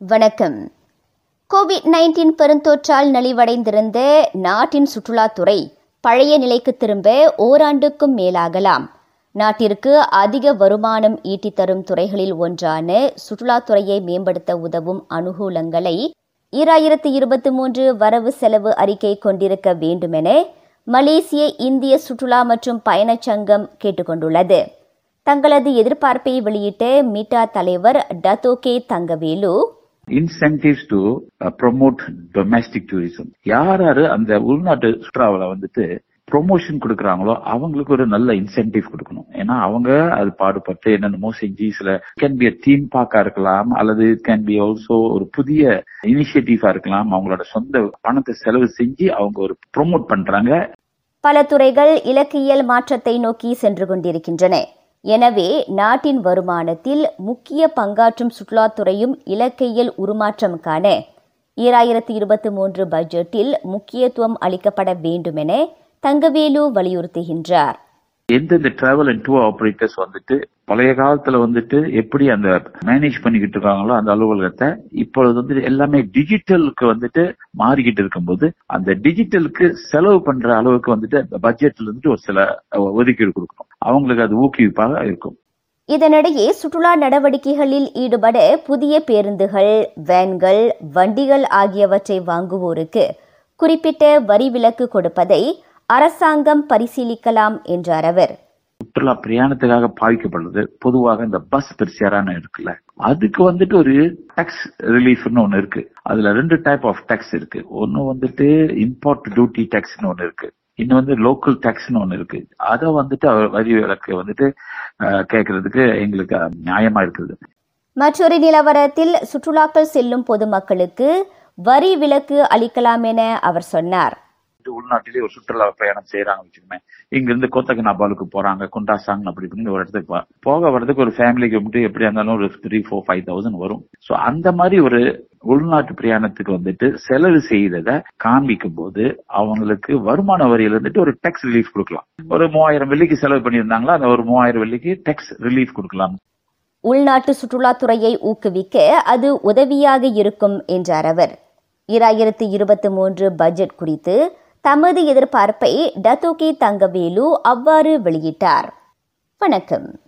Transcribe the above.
வணக்கம். Covid nineteen பெருந்தொற்றால் நலிவடைந்திருந்த நாட்டின் சுற்றுலாத்துறை பழைய நிலைக்கு திரும்ப ஓராண்டுக்கும் மேலாகலாம். நாட்டிற்கு அதிக வருமானம் ஈட்டி தரும் துறைகளில் ஒன்றான சுற்றுலாத்துறையை மேம்படுத்த உதவும் அனுகூலங்களை ஈராயிரத்து இருபத்தி மூன்று வரவு செலவு அறிக்கை கொண்டிருக்க வேண்டுமென மலேசிய இந்திய சுற்றுலா மற்றும் பயணச் சங்கம் கேட்டுக்கொண்டுள்ளது. தங்களது எதிர்பார்ப்பை வெளியிட்ட மீட்டா தலைவர் டத்தோகே Thangavelu incentives to promote domestic tourism யார் யாரு அந்த உள்நாட்டு சுற்றுலாவில் வந்துட்டு ப்ரொமோஷன் கொடுக்குறாங்களோ அவங்களுக்கு ஒரு நல்ல இன்சென்டிவ் கொடுக்கணும். ஏன்னா அவங்க அது பாடுபட்டு என்னென்னமோ செஞ்சு சில கேன் பி தீம் பார்க்கா இருக்கலாம் அல்லது கேன் பி ஆல்சோ ஒரு புதிய இனிஷியேட்டிவா இருக்கலாம். அவங்களோட சொந்த பணத்தை செலவு செஞ்சு அவங்க ஒரு ப்ரொமோட் பண்றாங்க. பல துறைகள் இலக்கியல் மாற்றத்தை நோக்கி சென்று கொண்டிருக்கின்றன. எனவே நாட்டின் வருமானத்தில் முக்கிய பங்காற்றும் சுற்றுலாத்துறையும் இலக்கையில் உருமாற்றம் காண ஈராயிரத்தி இருபத்தி மூன்று பட்ஜெட்டில் முக்கியத்துவம் அளிக்கப்பட வேண்டுமென தங்கவேலு வலியுறுத்துகின்றார். எந்தெந்த டிராவல் அண்ட் டூர் ஆபரேட்டர்ஸ் வந்துட்டு பழைய காலத்துல வந்துட்டு எப்படி அந்த மேனேஜ் பண்ணிக்கிட்டு இருக்காங்களோ அந்த அலுவலகத்தை இப்பொழுது வந்து எல்லாமே டிஜிட்டலுக்கு வந்துட்டு மாறிக்கிட்டு இருக்கும்போது அந்த டிஜிட்டலுக்கு செலவு பண்ற அளவுக்கு வந்துட்டு அந்த பட்ஜெட்ல வந்துட்டு ஒரு சில ஒதுக்கீடு கொடுக்கணும். அவங்களுக்கு அது ஊக்குவிப்பாக இருக்கும். இதனிடையே சுற்றுலா நடவடிக்கைகளில் ஈடுபட புதிய பேருந்துகள் வேன்கள் வண்டிகள் ஆகியவற்றை வாங்குவோருக்கு குறிப்பிட்ட வரி விலக்கு கொடுப்பதை அரசாங்கம் பரிசீலிக்கலாம் என்றார் அவர். சுற்றுலா பிரயாணத்துக்காக பாதிக்கப்படுறது. பொதுவாக இந்த பஸ் பெருசியாரான இருக்குல்ல. அதுக்கு வந்துட்டு ஒரு டாக்ஸ் ரிலீஃப்னு ஒன்னு இருக்கு. அதுல ரெண்டு டைப் ஆஃப் டாக்ஸ் இருக்கு. ஒன்னு வந்துட்டு இம்போர்ட் டியூட்டி டாக்ஸ்னு ஒன்னு இருக்கு. இன்னும் வந்து லோக்கல் டாக்ஸ்னு ஒன்னு இருக்கு. அதை வந்துட்டு வரி விலக்கு வந்துட்டு கேட்கறதுக்கு எங்களுக்கு நியாயமா இருக்குது. மற்றொரு நிலவரத்தில் சுற்றுலாக்கள் செல்லும் பொதுமக்களுக்கு வரி விலக்கு அளிக்கலாம் என அவர் சொன்னார். உள்நாட்டிலே ஒரு சுற்றுலா பயணம் செய்யறாங்க வச்சுக்கோங்க இங்க இருந்து கோத்தகனாபாலுக்கு போறாங்க குண்டாசாங் அப்படி இப்படின்னு ஒரு இடத்துக்கு போக வர்றதுக்கு ஒரு ஃபேமிலிக்கு மட்டும் எப்படி இருந்தாலும் ஒரு த்ரீ ஃபோர் ஃபைவ் தௌசண்ட் வரும். சோ அந்த மாதிரி ஒரு உள்நாட்டு பிரயாணத்துக்கு வந்துட்டு செலவு செய்ததை காண்பிக்கும் போது அவங்களுக்கு வருமான வரியில இருந்துட்டு ஒரு டேக்ஸ் ரிலீஃப் கொடுக்கலாம். ஒரு மூவாயிரம் வெள்ளிக்கு செலவு பண்ணியிருந்தாங்களா அந்த ஒரு மூவாயிரம் வெள்ளிக்கு டேக்ஸ் ரிலீஃப் கொடுக்கலாம். உள்நாட்டு சுற்றுலாத்துறையை ஊக்குவிக்க அது உதவியாக இருக்கும் என்றார் அவர். இராயிரத்தி இருபத்தி மூன்று பட்ஜெட் குறித்து தமது எதிர்பார்ப்பை டத்தோகே தங்கவேலு அவ்வாறு வெளியிட்டார். வணக்கம்.